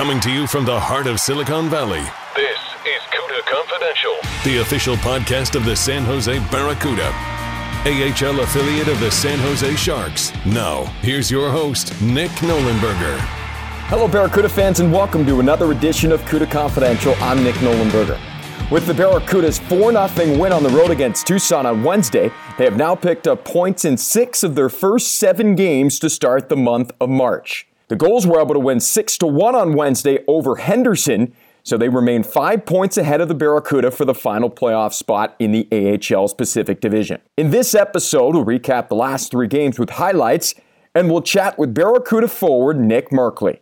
Coming to you from the heart of Silicon Valley, This is CUDA Confidential. the official podcast of the San Jose Barracuda, AHL affiliate of the San Jose Sharks. Now, here's your host, Nick Nollenberger. Hello, Barracuda fans, and welcome to another edition of CUDA Confidential. I'm Nick Nollenberger. With the Barracuda's 4 0 win on the road against Tucson on Wednesday, they have now picked up points in six of their first seven games to start the month of March. The Gulls were able to win 6 to 1 on Wednesday over Henderson, so they remain five points ahead of the Barracuda for the final playoff spot in the AHL's Pacific Division. In this episode, we'll recap the last three games with highlights, and we'll chat with Barracuda forward Nick Merkley.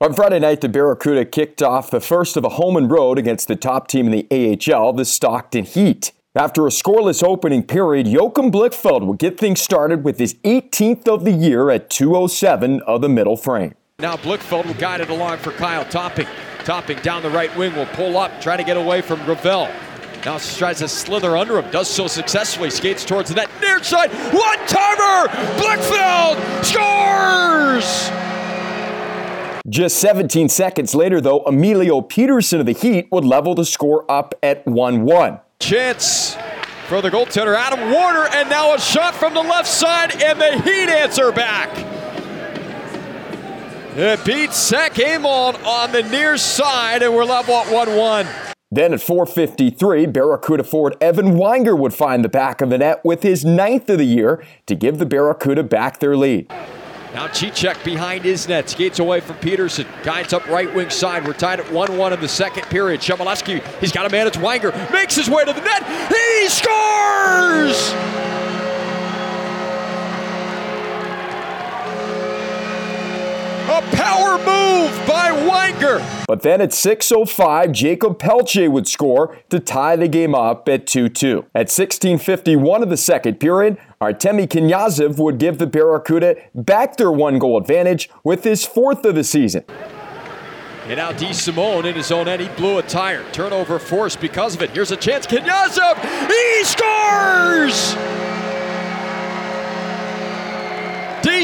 On Friday night, the Barracuda kicked off the first of a home and road against the top team in the AHL, the Stockton Heat. After a scoreless opening period, Joachim Blichfeld will get things started with his 18th of the year at 207 of the middle frame. Now Blichfeld will guide it along for Kyle Topping. Topping down the right wing will pull up, try to get away from Gravel. Now tries to slither under him, does so successfully, skates towards the net, near side, one timer! Blichfeld scores! Just 17 seconds later, though, Emilio Pettersen of the Heat would level the score up at 1 1. Chance for the goaltender Adam Warner, and now a shot from the left side, and the Heat answer back. It beats Zach Emond on the near side, and we're level at 1 1. Then at 4.53, Barracuda forward Evan Weinger would find the back of the net with his ninth of the year to give the Barracuda back their lead. Now Cicek behind his net, skates away from Peterson, guides up right wing side. We're tied at 1 1 in the second period. Chmelevski, he's got a man, it's Weinger, makes his way to the net. He scores! A power move by Weinger. But then at 6.05, Jakob Pelletier would score to tie the game up at 2 2. At 16.51 of the second period, Artemi Knyazev would give the Barracuda back their one goal advantage with his fourth of the season. And now D. Simone in his own end, he blew a tire. Turnover forced because of it. Here's a chance. Knyazev, he scores!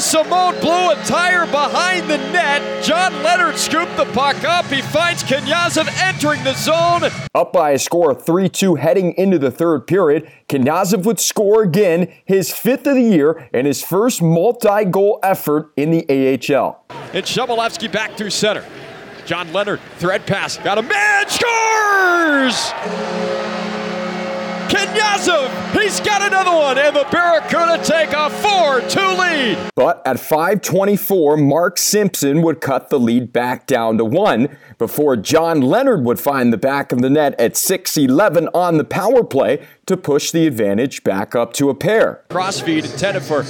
Simone blew a tire behind the net. John Leonard scooped the puck up. He finds Knyazev entering the zone. Up by a score of 3 2 heading into the third period, Knyazev would score again, his fifth of the year, and his first multi goal effort in the AHL. And Chmelevski back through center. John Leonard, thread pass, got a man, scores! Knyazev, he's got another one, and the Barracuda take a 4-2 lead. But at 5:24, Mark Simpson would cut the lead back down to 1 before John Leonard would find the back of the net at 6:11 on the power play to push the advantage back up to a pair. Crossfeed intended for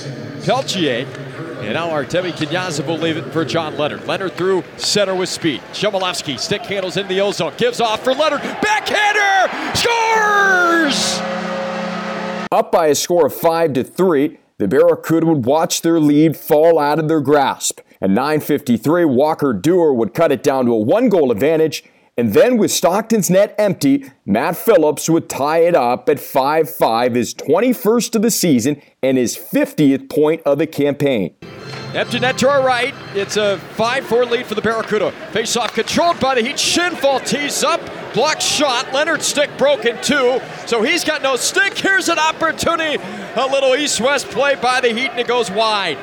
Pelletier. And now Artemi Knyazev will leave it for John Leonard. Leonard through center with speed. Chmelevski stick handles in the ozone. Gives off for Leonard. Backhander! Scores! Up by a score of 5 to 3, the Barracuda would watch their lead fall out of their grasp. At 9:53, Walker Duehr would cut it down to a one-goal advantage, and then with Stockton's net empty, Matt Phillips would tie it up at 5-5, his 21st of the season and his 50th point of the campaign. Empty net to our right. It's a 5-4 lead for the Barracuda. Face-off controlled by the Heat. Shinfall tees up. Block shot. Leonard stick broken too. So he's got no stick. Here's an opportunity. A little east-west play by the Heat and it goes wide.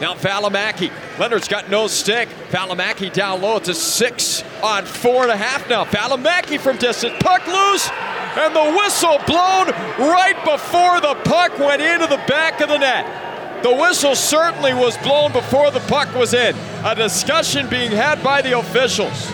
Now Valimaki. Leonard's got no stick. Valimaki down low. It's a six on four and a half now. Valimaki from distance. Puck loose. And the whistle blown right before the puck went into the back of the net. The whistle certainly was blown before the puck was in. A discussion being had by the officials.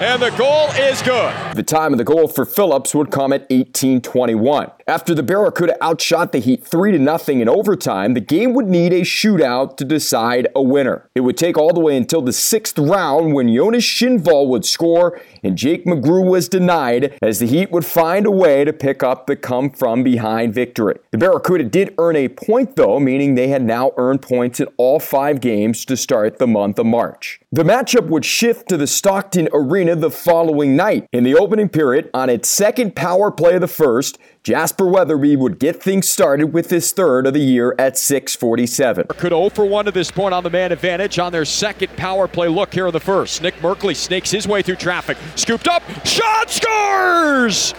And the goal is good. The time of the goal for Phillips would come at 18:21. After the Barracuda outshot the Heat 3 to nothing in overtime, the game would need a shootout to decide a winner. It would take all the way until the sixth round when Jonas Kinnvall would score and Jake McGrew was denied as the Heat would find a way to pick up the come from behind victory. The Barracuda did earn a point though, meaning they had now earned points in all five games to start the month of March. The matchup would shift to the Stockton Arena the following night. In the opening period, on its second power play of the first, Jasper Weatherby would get things started with his third of the year at 647. Could 0 for 1 to this point on the man advantage on their second power play look here in the first. Nick Merkley snakes his way through traffic. Scooped up, shot scores!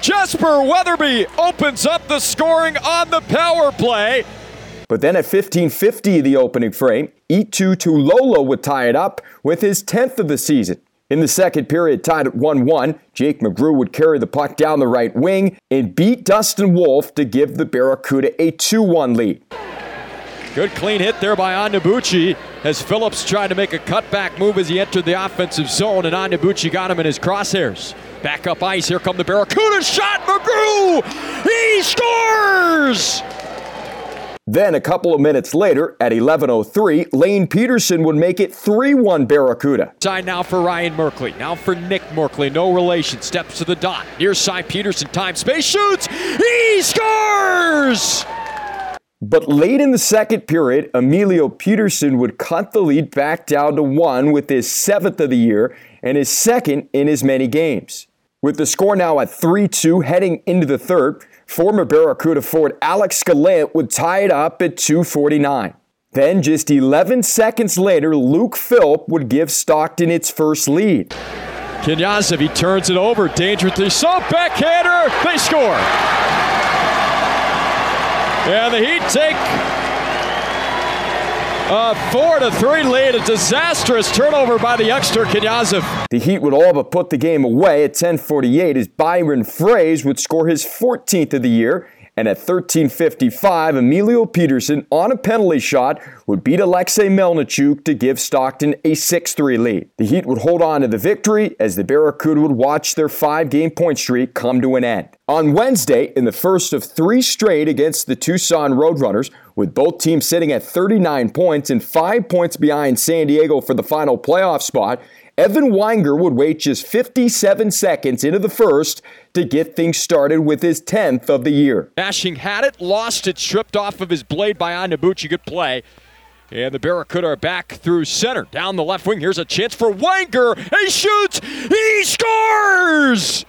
Jasper Weatherby opens up the scoring on the power play. But then at 1550, the opening frame, Itu Tuilolo would tie it up with his 10th of the season. In the second period, tied at 1 1, Jake McGrew would carry the puck down the right wing and beat Dustin Wolf to give the Barracuda a 2 1 lead. Good clean hit there by Onyebuchi as Phillips tried to make a cutback move as he entered the offensive zone, and Onyebuchi got him in his crosshairs. Back up ice, here come the Barracuda shot, McGrew! He scores! Then, a couple of minutes later, at 11.03, Lane Pederson would make it 3 1 Barracuda. Side now for Ryan Merkley. Now for Nick Merkley. No relation. Steps to the dot. Near side Pederson. Time space shoots. He scores! But late in the second period, Emilio Pettersen would cut the lead back down to one with his seventh of the year and his second in as many games. With the score now at 3 2 heading into the third, Former Barracuda forward Alex Gallant would tie it up at 249. Then, just 11 seconds later, Luke Philp would give Stockton its first lead. Knyazev, he turns it over, dangerously so, backhander, they score. And the Heat take a four to three lead, a disastrous turnover by the youngster Knyazev. The Heat would all but put the game away at 10:48 as Byron Froese would score his 14th of the year and at 13:55, Emilio Pettersen on a penalty shot would beat Alexei Melnichuk to give Stockton a 6-3 lead. The Heat would hold on to the victory as the Barracuda would watch their five-game point streak come to an end. On Wednesday, in the first of three straight against the Tucson Roadrunners, with both teams sitting at 39 points and five points behind San Diego for the final playoff spot, Evan Weinger would wait just 57 seconds into the first to get things started with his 10th of the year. Bashing had it, lost it, stripped off of his blade by Onyebuchi. Good play. And the Barracuda are back through center. Down the left wing. Here's a chance for Weinger. He shoots. He scores!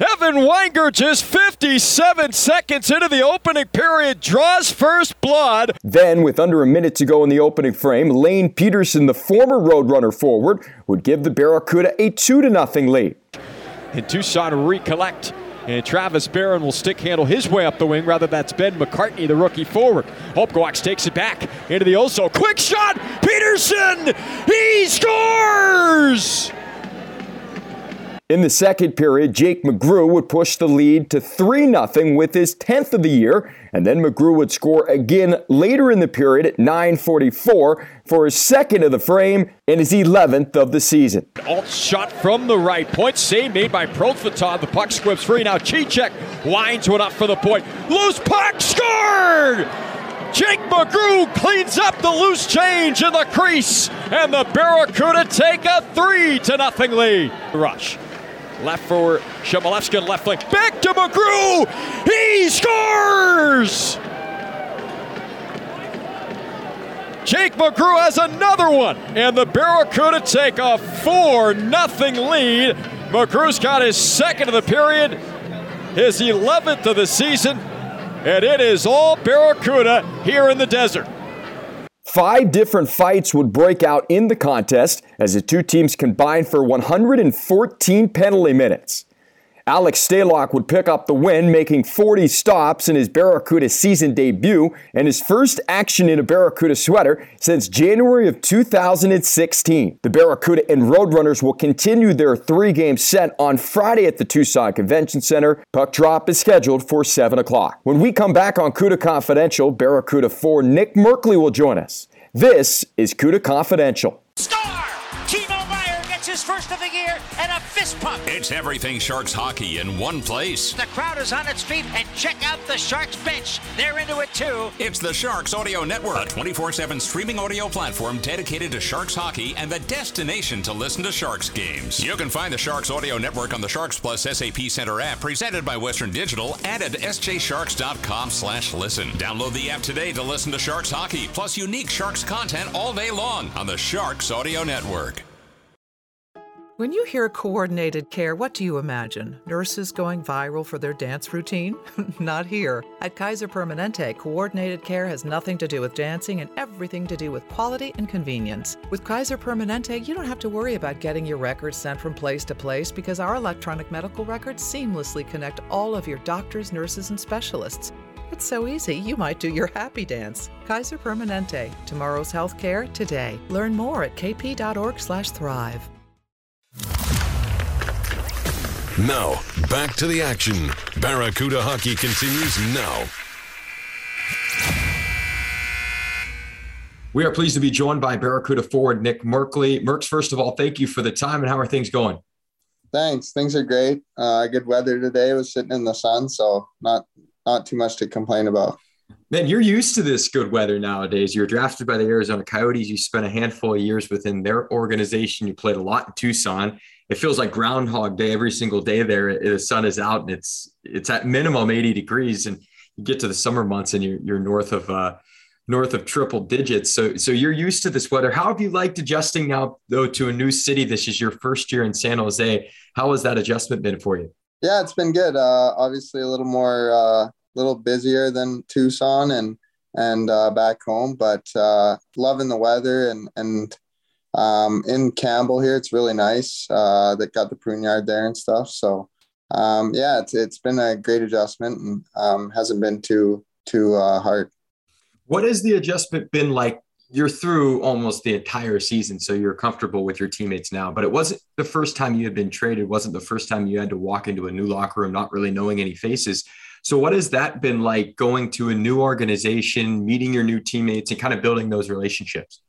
Evan Weinger just 57 seconds into the opening period draws first blood. Then, with under a minute to go in the opening frame, Lane Pederson, the former Roadrunner forward, would give the Barracuda a 2 0 lead. And Tucson recollect. And Travis Barron will stick handle his way up the wing. Rather, that's Ben McCartney, the rookie forward. Hopgoax takes it back into the Oso. Quick shot! Pederson! He scores! In the second period, Jake McGrew would push the lead to 3 0 with his 10th of the year, and then McGrew would score again later in the period at 9.44 for his second of the frame and his 11th of the season. Alt shot from the right point, save made by Prosvetov. The puck squibs free. Now Cicek winds one up for the point. Loose puck scored! Jake McGrew cleans up the loose change in the crease, and the Barracuda take a 3 to nothing lead. Rush. Left forward, Chmelevski left flank. Back to McGrew! He scores! Jake McGrew has another one, and the Barracuda take a 4 nothing lead. McGrew's got his second of the period, his 11th of the season, and it is all Barracuda here in the desert. Five different fights would break out in the contest as the two teams combined for 114 penalty minutes. Alex Stalock would pick up the win, making 40 stops in his Barracuda season debut and his first action in a Barracuda sweater since January of 2016. The Barracuda and Roadrunners will continue their three game set on Friday at the Tucson Convention Center. Puck drop is scheduled for 7 o'clock. When we come back on CUDA Confidential, Barracuda 4 Nick Merkley will join us. This is CUDA Confidential. Star! Timo Meier gets his first of the year and a fist pump. It's everything Sharks hockey in one place. The crowd is on its feet, and check out the Sharks bench. They're into it too. It's the Sharks Audio Network, a 24 7 streaming audio platform dedicated to Sharks hockey and the destination to listen to Sharks games. You can find the Sharks Audio Network on the Sharks Plus SAP Center app presented by Western Digital and at sjsharks.com slash listen. Download the app today to listen to Sharks hockey, plus unique Sharks content all day long on the Sharks Audio Network. When you hear coordinated care, what do you imagine? Nurses going viral for their dance routine? Not here. At Kaiser Permanente, coordinated care has nothing to do with dancing and everything to do with quality and convenience. With Kaiser Permanente, you don't have to worry about getting your records sent from place to place because our electronic medical records seamlessly connect all of your doctors, nurses, and specialists. It's so easy, you might do your happy dance. Kaiser Permanente, tomorrow's healthcare today. Learn more at kp.org/thrive. Now, back to the action. Barracuda hockey continues now. We are pleased to be joined by Barracuda forward Nick Merkley. Merks, first of all, thank you for the time and how are things going? Thanks. Things are great. Uh, good weather today. I was sitting in the sun, so not not too much to complain about. Man, you're used to this good weather nowadays. You're drafted by the Arizona Coyotes. You spent a handful of years within their organization. You played a lot in Tucson. It feels like Groundhog Day every single day there. The sun is out and it's it's at minimum 80 degrees. And you get to the summer months and you're, you're north of uh, north of triple digits. So so you're used to this weather. How have you liked adjusting now though to a new city? This is your first year in San Jose. How has that adjustment been for you? Yeah, it's been good. Uh, obviously, a little more, a uh, little busier than Tucson and and uh, back home, but uh, loving the weather and and um, in Campbell here, it's really nice. Uh, that got the prune yard there and stuff. So um, yeah, it's it's been a great adjustment and um, hasn't been too too uh, hard. What has the adjustment been like? You're through almost the entire season, so you're comfortable with your teammates now. But it wasn't the first time you had been traded. wasn't the first time you had to walk into a new locker room, not really knowing any faces. So, what has that been like going to a new organization, meeting your new teammates, and kind of building those relationships?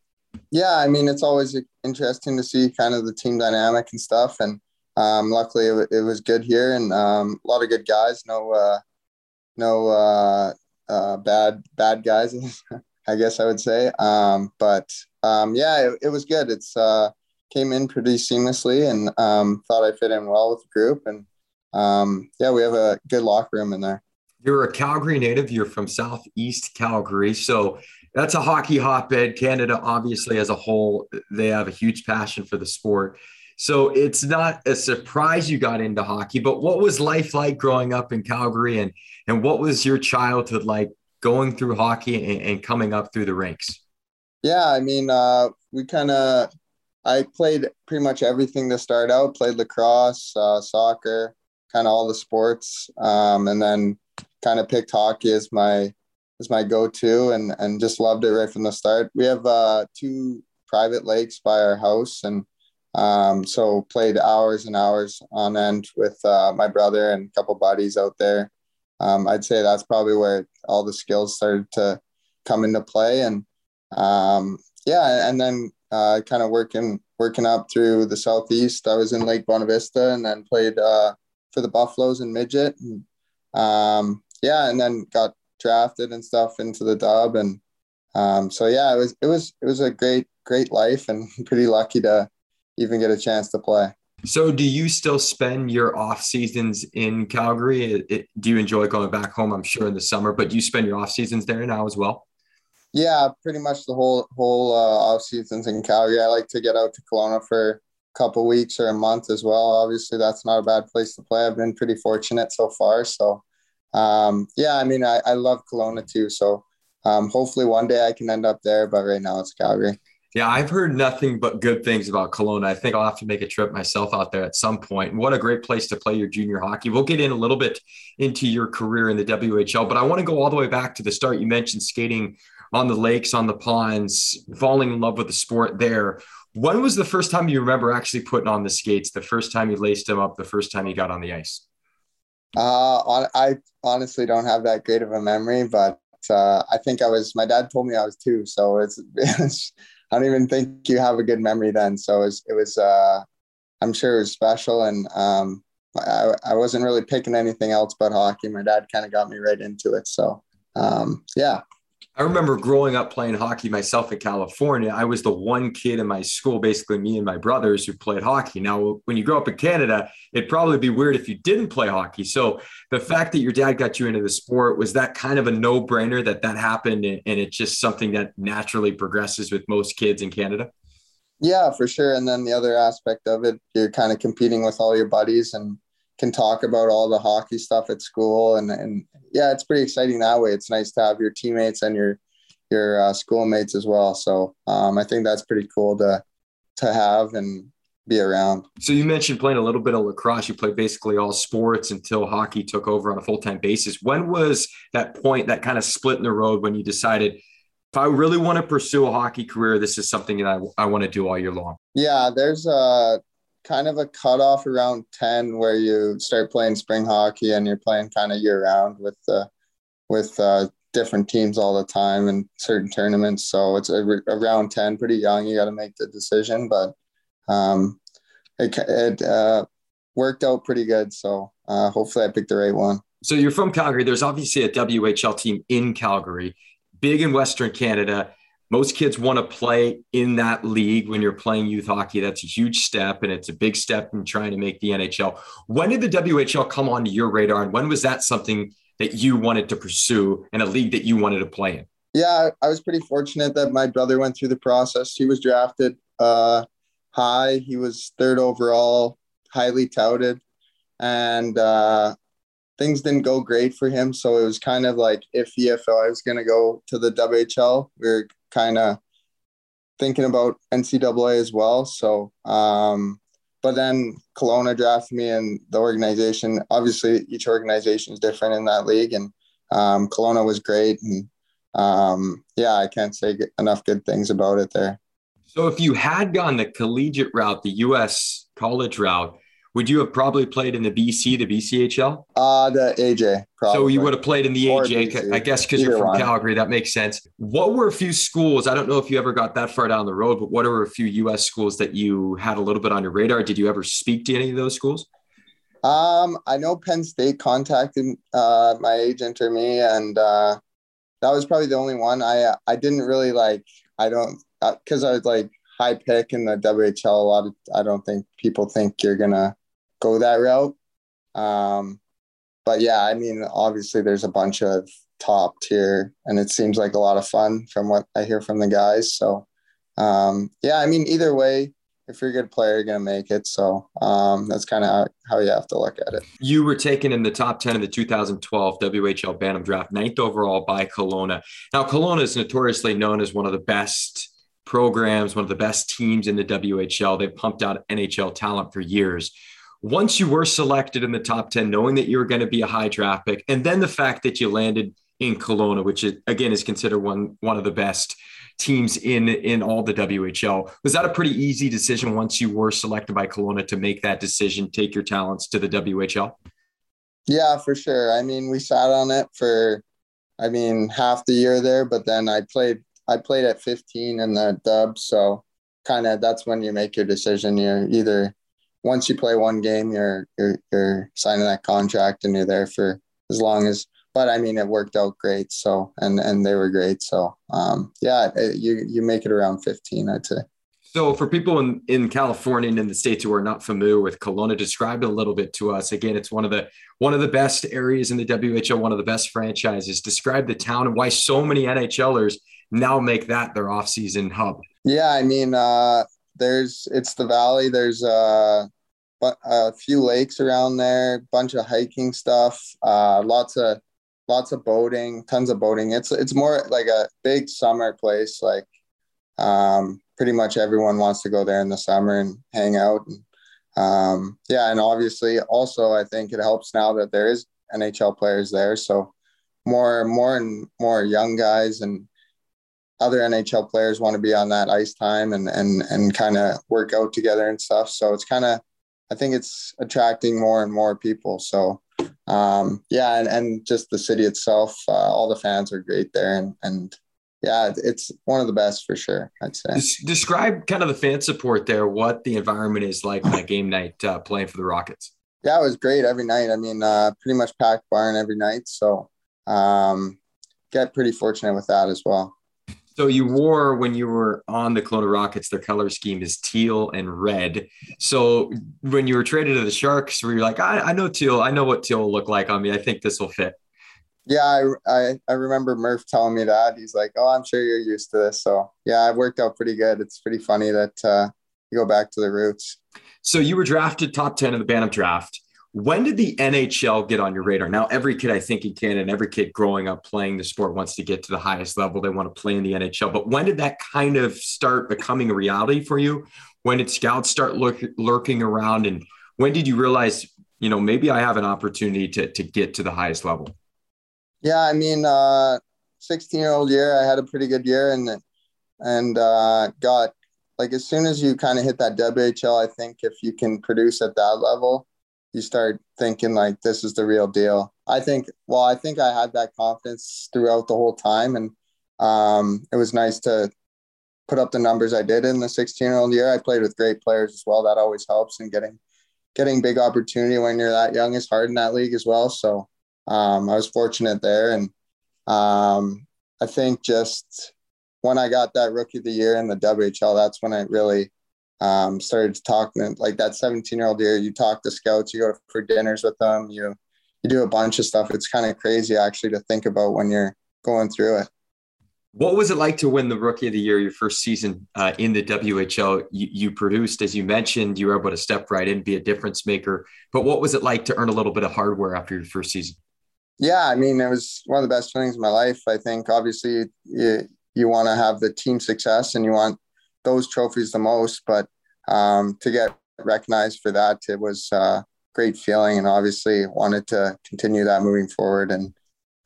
Yeah, I mean, it's always interesting to see kind of the team dynamic and stuff. And um, luckily, it, it, was good here, and um, a lot of good guys. No, uh, no uh, uh, bad bad guys, I guess I would say. Um, but um, yeah, it, it, was good. It's uh, came in pretty seamlessly, and um, thought I fit in well with the group. And um, yeah, we have a good locker room in there. You're a Calgary native. You're from Southeast Calgary, so that's a hockey hotbed. Canada, obviously, as a whole, they have a huge passion for the sport. So it's not a surprise you got into hockey, but what was life like growing up in Calgary and, and what was your childhood like going through hockey and, and coming up through the ranks? Yeah, I mean, uh, we kind of, I played pretty much everything to start out, played lacrosse, uh, soccer, kind of all the sports. Um, and then kind of picked hockey as my is my go-to and and just loved it right from the start. We have uh, two private lakes by our house, and um, so played hours and hours on end with uh, my brother and a couple buddies out there. Um, I'd say that's probably where all the skills started to come into play, and um, yeah, and then uh, kind of working working up through the southeast. I was in Lake Bonavista, and then played uh, for the Buffaloes in midget. And, um, yeah, and then got drafted and stuff into the dub. And um, so yeah it was it was it was a great great life and pretty lucky to even get a chance to play. So do you still spend your off seasons in calgary? It, it, do you enjoy going back home? I'm sure in the summer but do you spend your off seasons there now as well? Yeah pretty much the whole whole uh, off seasons in calgary. I like to get out to Kelowna for a couple weeks or a month as well. Obviously that's not a bad place to play. I've been pretty fortunate so far. So um, yeah, I mean, I, I love Kelowna too. So um, hopefully one day I can end up there, but right now it's Calgary. Yeah, I've heard nothing but good things about Kelowna. I think I'll have to make a trip myself out there at some point. What a great place to play your junior hockey. We'll get in a little bit into your career in the WHL, but I want to go all the way back to the start. You mentioned skating on the lakes, on the ponds, falling in love with the sport there. When was the first time you remember actually putting on the skates? The first time you laced them up, the first time you got on the ice? Uh, I honestly don't have that great of a memory, but uh, I think I was. My dad told me I was two, so it's. it's I don't even think you have a good memory then. So it was. It was uh, I'm sure it was special. And um, I, I wasn't really picking anything else but hockey. My dad kind of got me right into it. So um, yeah, I remember growing up playing hockey myself in California. I was the one kid in my school, basically me and my brothers, who played hockey. Now, when you grow up in Canada, it'd probably be weird if you didn't play hockey. So, the fact that your dad got you into the sport was that kind of a no brainer that that happened, and it's just something that naturally progresses with most kids in Canada. Yeah, for sure. And then the other aspect of it, you're kind of competing with all your buddies and can talk about all the hockey stuff at school. And and yeah it's pretty exciting that way. It's nice to have your teammates and your your uh, schoolmates as well. So um, i think that's pretty cool to to have and be around. So you mentioned playing a little bit of lacrosse. You played basically all sports until hockey took over on a full-time basis. When was that point that kind of split in the road when you decided if I really want to pursue a hockey career, this is something that I, I want to do all year long. Yeah, there's a kind of a cutoff around 10 where you start playing spring hockey and you're playing kind of year round with the with uh, different teams all the time and certain tournaments. So it's around 10 pretty young you got to make the decision but um, it, it uh, worked out pretty good. So uh, hopefully i picked the right one. So you're from calgary. There's obviously a whl team in calgary big in western canada most kids want to play in that league when you're playing youth hockey. That's a huge step, and it's a big step in trying to make the NHL. When did the WHL come onto your radar, and when was that something that you wanted to pursue and a league that you wanted to play in? Yeah, I was pretty fortunate that my brother went through the process. He was drafted uh, high. He was third overall, highly touted, and uh, things didn't go great for him. So it was kind of like if if I was going to go to the WHL. We are kind of thinking about NCAA as well. So, um, but then Kelowna drafted me, and the organization. Obviously, each organization is different in that league, and um, Kelowna was great, and um, yeah, I can't say enough good things about it there. So, if you had gone the collegiate route, the U.S. college route, would you have probably played in the BC, the BCHL? Uh, the AJ. Probably. So you would have played in the or AJ, BC. I guess, because you're from one. Calgary. That makes sense. What were a few schools? I don't know if you ever got that far down the road, but what were a few U.S. schools that you had a little bit on your radar? Did you ever speak to any of those schools? Um, I know Penn State contacted uh, my agent or me, and uh, that was probably the only one. I I didn't really like. I don't because uh, I was like high pick in the WHL. A lot of I don't think people think you're gonna go that route. Um, but yeah, I mean, obviously there's a bunch of top tier, and it seems like a lot of fun from what I hear from the guys. So um, yeah, I mean, either way, if you're a good player, you're gonna make it. So um, that's kind of how, how, you have to look at it. You were taken in the top ten of the 2012 WHL Bantam Draft, ninth overall by Kelowna. Now, Kelowna is notoriously known as one of the best programs, one of the best teams in the WHL. They've pumped out NHL talent for years once you were selected in the top 10, knowing that you were going to be a high draft pick, and then the fact that you landed in Kelowna, which is, again is considered one one of the best teams in in all the WHL. Was that a pretty easy decision once you were selected by Kelowna to make that decision, take your talents to the WHL? Yeah, for sure. I mean, we sat on it for I mean, half the year there, but then I played I played at 15 in the dub, so kind of that's when you make your decision. You're either once you play one game, you're you're you're signing that contract and you're there for as long as. But I mean, it worked out great. So and and they were great. So um, yeah, it, you you make it around 15, I'd say. So, for people in, in California and in the states who are not familiar with Kelowna, describe it a little bit to us. Again, it's one of the one of the best areas in the WHL, one of the best franchises. Describe the town and why so many NHLers now make that their off-season hub. Yeah, I mean, uh, there's it's the valley. There's uh, a few lakes around there, bunch of hiking stuff, uh, lots of lots of boating, tons of boating. It's it's more like a big summer place. Like um, pretty much everyone wants to go there in the summer and hang out. And, um, yeah, and obviously also I think it helps now that there is NHL players there, so more more and more young guys and other NHL players want to be on that ice time and and and kind of work out together and stuff. So it's kind of I think it's attracting more and more people. So um, yeah, and, and just the city itself, uh, all the fans are great there, and and yeah, it's one of the best for sure. I'd say. Describe kind of the fan support there. What the environment is like on a game night uh, playing for the Rockets. Yeah, it was great every night. I mean, uh, pretty much packed barn every night. So, um, get pretty fortunate with that as well. So you wore when you were on the Kelowna Rockets, their color scheme is teal and red. So when you were traded to the Sharks, were you like, I, I know teal, I know what teal will look like on me. I think this will fit. Yeah, I, I, I remember Murph telling me that. He's like, "Oh, I'm sure you're used to this." So yeah, it worked out pretty good. It's pretty funny that uh, you go back to the roots. So you were drafted top ten in the Bantam draft. When did the NHL get on your radar? Now, every kid I think in Canada and every kid growing up playing the sport wants to get to the highest level. They want to play in the NHL. But when did that kind of start becoming a reality for you? When did scouts start look, lurking around? And when did you realize, you know, maybe I have an opportunity to, to get to the highest level? Yeah, I mean, uh, 16 year old year, I had a pretty good year and, and uh, got like as soon as you kind of hit that WHL, I think if you can produce at that level, you start thinking like this is the real deal. I think well, I think I had that confidence throughout the whole time, and um, it was nice to put up the numbers I did in the 16 year old year. I played with great players as well. That always helps, and getting getting big opportunity when you're that young is hard in that league as well. So um, I was fortunate there, and um, I think just when I got that rookie of the year in the WHL, that's when I really um, started talking like that 17 year old year. You talk to scouts, you go for dinners with them, you you do a bunch of stuff. It's kind of crazy actually to think about when you're going through it. What was it like to win the Rookie of the Year your first season uh, in the WHL? You, you, produced, as you mentioned, you were able to step right in, be a difference maker. But what was it like to earn a little bit of hardware after your first season? Yeah, I mean, it was one of the best feelings of my life. I think obviously you, you want to have the team success and you want those trophies the most, but um, to get recognized for that, it was a great feeling, and obviously wanted to continue that moving forward. And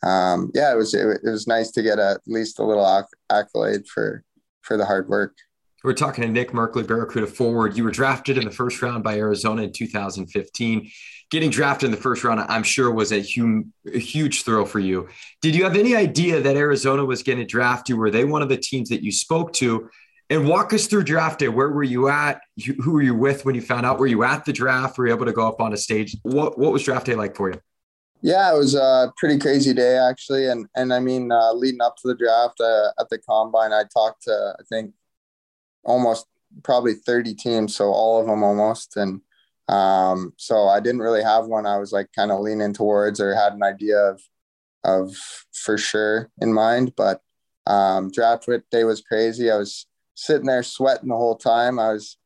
um, yeah, it was it, it, was nice to get a, at least a little acc- accolade for for the hard work. We're talking to Nick Merkley, Barracuda forward. You were drafted in the first round by Arizona in 2015. Getting drafted in the first round, I'm sure, was a, hum- a huge thrill for you. Did you have any idea that Arizona was going to draft you? Were they one of the teams that you spoke to? And walk us through draft day. Where were you at? Who were you with when you found out? Were you at the draft? Were you able to go up on a stage? What What was draft day like for you? Yeah, it was a pretty crazy day actually, and and I mean, uh, leading up to the draft uh, at the combine, I talked to I think almost probably thirty teams, so all of them almost, and um, so I didn't really have one. I was like kind of leaning towards or had an idea of of for sure in mind, but um, draft day was crazy. I was sitting there sweating the whole time. I was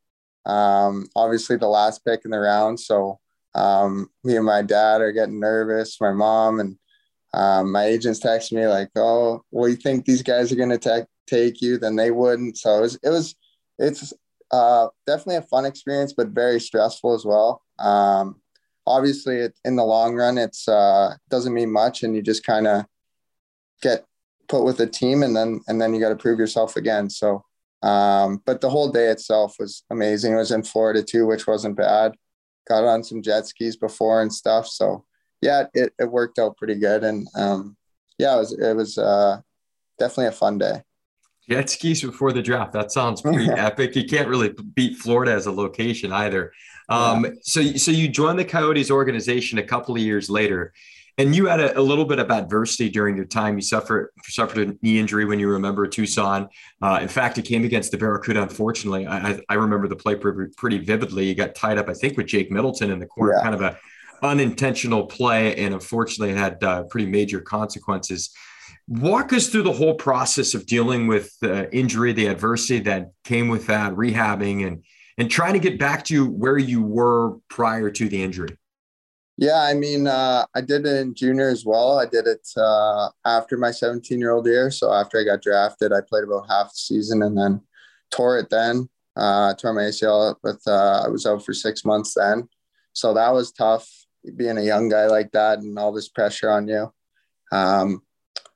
um, obviously the last pick in the round, so um, me and my dad are getting nervous. My mom and um, my agents text me like, "Oh, well, you think these guys are going to take you?" Then they wouldn't. So it was, it was it's uh, definitely a fun experience, but very stressful as well. Um, obviously, it, in the long run, it's uh, doesn't mean much, and you just kind of get put with a team, and then and then you got to prove yourself again. So um, but the whole day itself was amazing. It was in Florida too, which wasn't bad. Got on some jet skis before and stuff. So yeah, it, it worked out pretty good. And um, yeah, it was, it was uh, definitely a fun day. Jet skis before the draft. That sounds pretty epic. You can't really beat Florida as a location either. Um, yeah. So, so you joined the Coyotes organization a couple of years later. And you had a, a, little bit of adversity during your time. You suffered suffered a knee injury when you remember Tucson. Uh, in fact, it came against the Barracuda. Unfortunately, I, I remember the play pretty, pretty, vividly. You got tied up, I think, with Jake Middleton in the corner, yeah. kind of a unintentional play, and unfortunately, it had uh, pretty major consequences. Walk us through the whole process of dealing with the injury, the adversity that came with that, rehabbing, and and trying to get back to where you were prior to the injury. Yeah, I mean, uh, I did it in junior as well. I did it uh, after my 17 year old year. So after I got drafted, I played about half the season and then tore it then. Uh, tore my ACL but uh, I was out for six months then. So that was tough being a young guy like that and all this pressure on you. Um,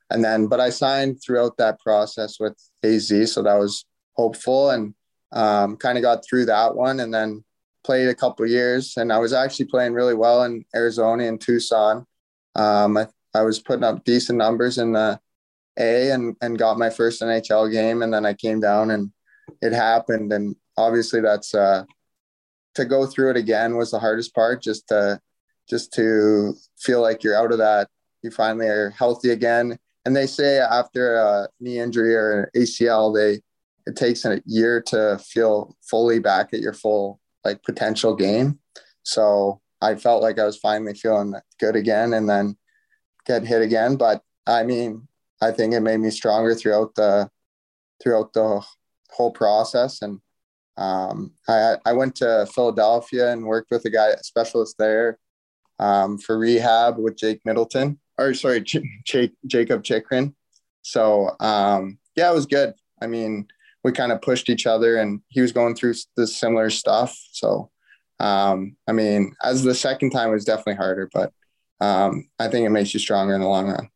and then, but I signed throughout that process with AZ. So that was hopeful and um, kind of got through that one. And then played a couple years, and I was actually playing really well in Arizona and Tucson. Um, I, I was putting up decent numbers in the A and and got my first NHL game, and then I came down and it happened. And obviously, that's uh, to go through it again was the hardest part. Just to just to feel like you're out of that, you finally are healthy again. And they say after a knee injury or an ACL, they it takes a year to feel fully back at your full like potential game. So I felt like I was finally feeling good again, and then get hit again. But I mean, I think it made me stronger throughout the throughout the whole process. And um, I I went to Philadelphia and worked with a guy a specialist there um, for rehab with Jake Middleton or sorry J- Jakob Chychrun. So um, yeah, it was good. I mean, we kind of pushed each other, and he was going through the similar stuff. So um, I mean, as the second time was definitely harder, but um, I think it makes you stronger in the long run.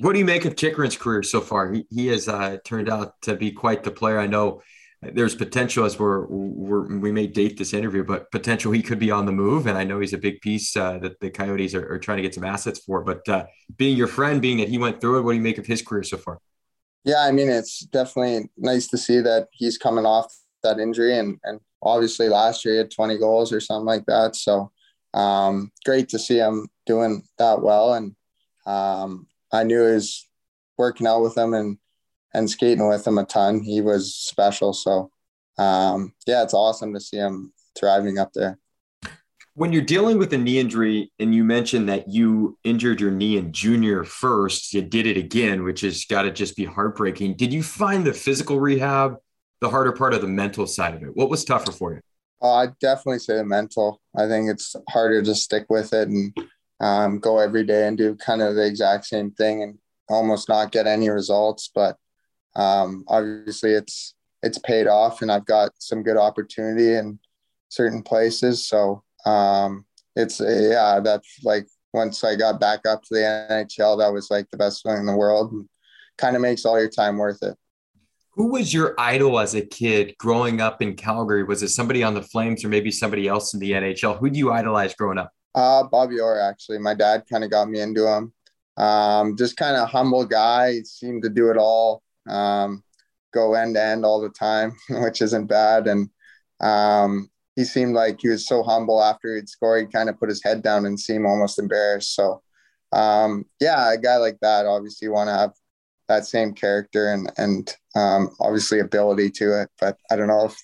What do you make of Chychrun's career so far? He, he has uh, turned out to be quite the player. I know there's potential as we're, we're, we may date this interview, but potential he could be on the move. And I know he's a big piece uh, that the Coyotes are, are, trying to get some assets for. But uh, being your friend, being that he went through it, what do you make of his career so far? Yeah, I mean, it's definitely nice to see that he's coming off that injury and, and obviously last year he had 20 goals or something like that. So um, great to see him doing that well. And um, I knew he was working out with him and, and skating with him a ton. He was special. So um, yeah, it's awesome to see him thriving up there. When you're dealing with a knee injury, and you mentioned that you injured your knee in junior first, you did it again, which has got to just be heartbreaking. Did you find the physical rehab the harder part of the mental side of it? What was tougher for you? Uh, I'd definitely say the mental. I think it's harder to stick with it and um, go every day and do kind of the exact same thing and almost not get any results. But um, obviously, it's it's paid off, and I've got some good opportunity in certain places. So um, it's yeah, that's like once I got back up to the NHL, that was like the best feeling in the world. Kind of makes all your time worth it. Who was your idol as a kid growing up in Calgary? Was it somebody on the Flames or maybe somebody else in the NHL? Who do you idolize growing up? Uh, Bobby Orr, actually. My dad kind of got me into him. Um, just kind of humble guy. He seemed to do it all, um, go end to end all the time, which isn't bad. And um, he seemed like he was so humble after he'd score, he'd kind of put his head down and seemed almost embarrassed. So, um, yeah, a guy like that, obviously, you want to have that same character and and um, obviously ability to it. But I don't know if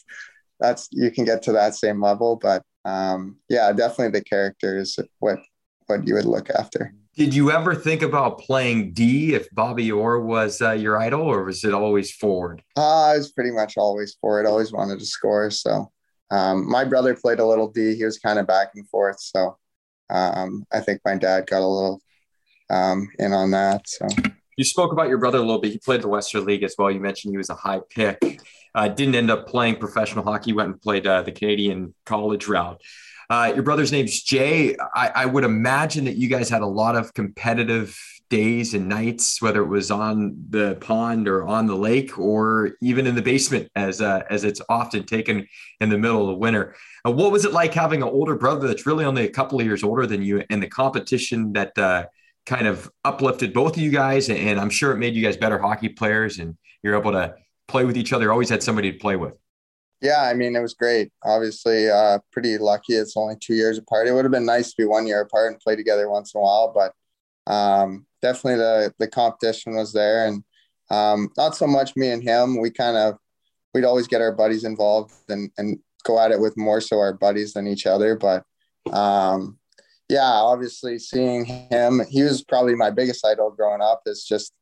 that's you can get to that same level. But um, yeah, definitely the character is what what you would look after. Did you ever think about playing D if Bobby Orr was uh, your idol, or was it always forward? Uh, I was pretty much always forward. Always wanted to score. So um, my brother played a little D. He was kind of back and forth. So um, I think my dad got a little um, in on that. So you spoke about your brother a little bit. He played the Western League as well. You mentioned he was a high pick. Uh, didn't end up playing professional hockey. Went and played uh, the Canadian college route. Uh, your brother's name's Jay. I, I, would imagine that you guys had a lot of competitive days and nights, whether it was on the pond or on the lake or even in the basement, as uh, as it's often taken in the middle of winter. Uh, what was it like having an older brother that's really only a couple of years older than you, and the competition that uh, kind of uplifted both of you guys, and I'm sure it made you guys better hockey players, and you're able to play with each other. Always had somebody to play with. Yeah, I mean, it was great. Obviously, uh, pretty lucky. It's only two years apart. It would have been nice to be one year apart and play together once in a while, but um, definitely the the competition was there, and um, not so much me and him. We kind of we'd always get our buddies involved and and go at it with more so our buddies than each other, but um, yeah, obviously seeing him, he was probably my biggest idol growing up. Is just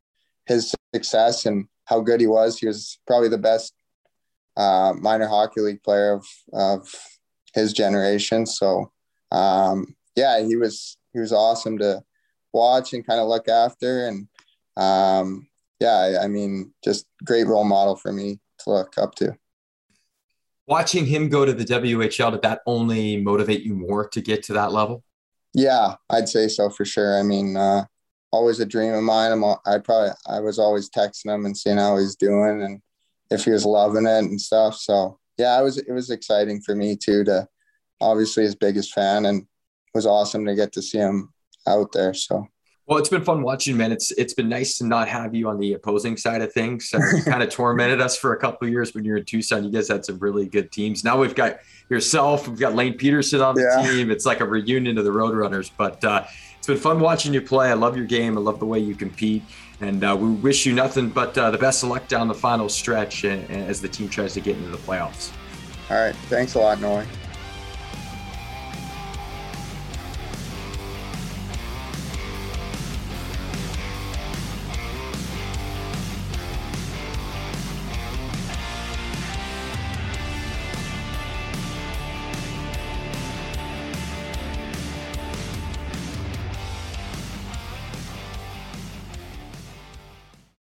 his success and how good he was. He was probably the best uh, minor hockey league player of of his generation. So um, yeah, he was he was awesome to watch and kind of look after, and um, yeah, I mean, just great role model for me to look up to. Watching him go to the WHL, did that only motivate you more to get to that level? Yeah, I'd say so for sure. I mean, uh, always a dream of mine. I'm, I probably, I was always texting him and seeing how he's doing and if he was loving it and stuff. So yeah, it was, it was exciting for me too, to obviously his biggest fan and was awesome to get to see him out there. So Well, it's been fun watching, man. It's it's been nice to not have you on the opposing side of things. Uh, you kind of tormented us for a couple years when you were in Tucson. You guys had some really good teams. Now we've got yourself, we've got Lane Pederson on the yeah. team. It's like a reunion of the Roadrunners. But uh, it's been fun watching you play. I love your game. I love the way you compete. And uh, we wish you nothing but uh, the best of luck down the final stretch as the team tries to get into the playoffs. All right. Thanks a lot, Noah.